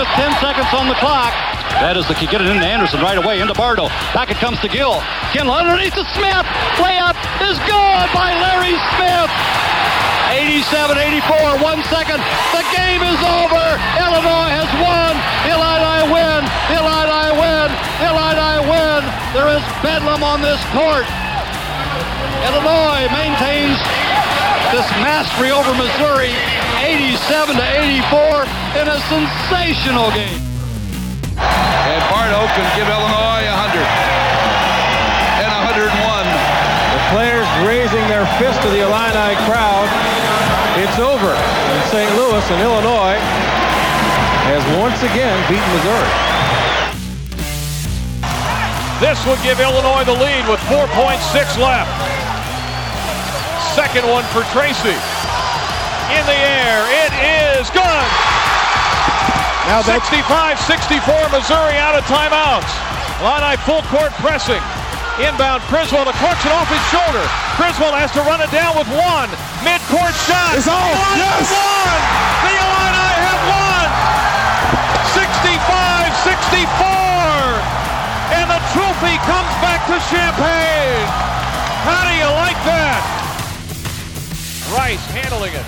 with 10 seconds on the clock. That is the key. Get it into Anderson right away, into Bardo. Back it comes to Gill. Gill underneath to Smith. Layup is good by Larry Smith. 87-84, one second. The game is over. Illinois has won. Illini win. Illini win. Illini win. There is bedlam on this court. Illinois maintains this mastery over Missouri, 87 to 84, in a sensational game. And Bardo can give Illinois 100 and 101. The players raising their fist to the Illini crowd. It's over in St. Louis, and Illinois has once again beaten Missouri. This would give Illinois the lead with 4.6 left. Second one for Tracy. In the air, it is good. Now 65-64, Missouri out of timeouts. Illini full court pressing. Inbound, Criswell to Clarkson off his shoulder. Criswell has to run it down with one. Mid-court shot. It's off. One Yes. one. The Illini have won. 65-64. And the trophy comes back to Champaign. How do you like that? Rice handling it.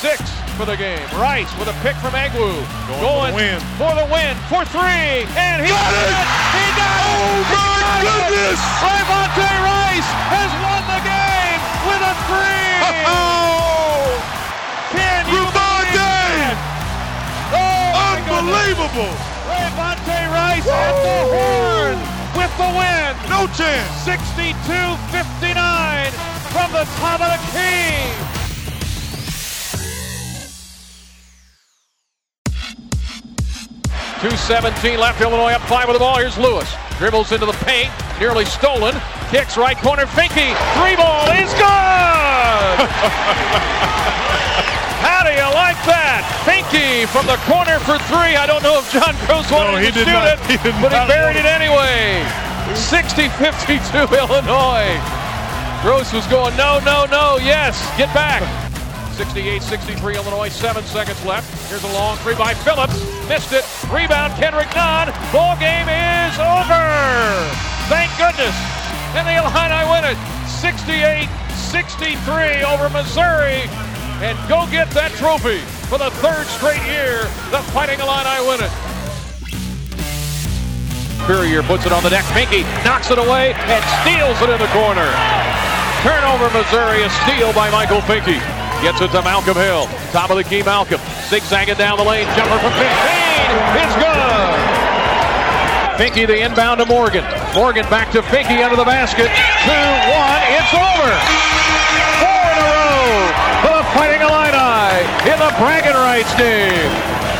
Six for the game. Rice with a pick from Egwu. Going for the win. for the win. For three. And he Got it. it. He got it. Oh, He my got it. goodness. Rayvonte Rice has won the game with a three. Oh, Can you. Oh, unbelievable. Rayvonte Rice at the horn with the win. No chance. 62-59 from the top of the key. Two seventeen left. Illinois up five with the ball. Here's Lewis. Dribbles into the paint. Nearly stolen. Kicks right corner. Finke. Three ball is good. How do you like that? Finke from the corner for three. I don't know if John Groce wanted he to shoot not. it, He but he buried it anyway. 60-52 Illinois. Groce was going, no, no, no, yes, get back. 68-63 Illinois, seven seconds left. Here's a long three by Phillips. Missed it. Rebound, Kendrick Nunn. Ball game is over. Thank goodness. And the Illini win it. 68-63 over Missouri. And go get that trophy for the third straight year. The Fighting Illini win it. Courier puts it on the deck. Finke knocks it away and steals it in the corner. Turnover, Missouri. A steal by Michael Finke. Gets it to Malcolm Hill. Top of the key, Malcolm. Zigzagging down the lane. Jumper from 15. It's good. Finke the inbound to Morgan. Morgan back to Finke under the basket. Two, one. It's over. Four in a row the Fighting Illini in the bragging rights game.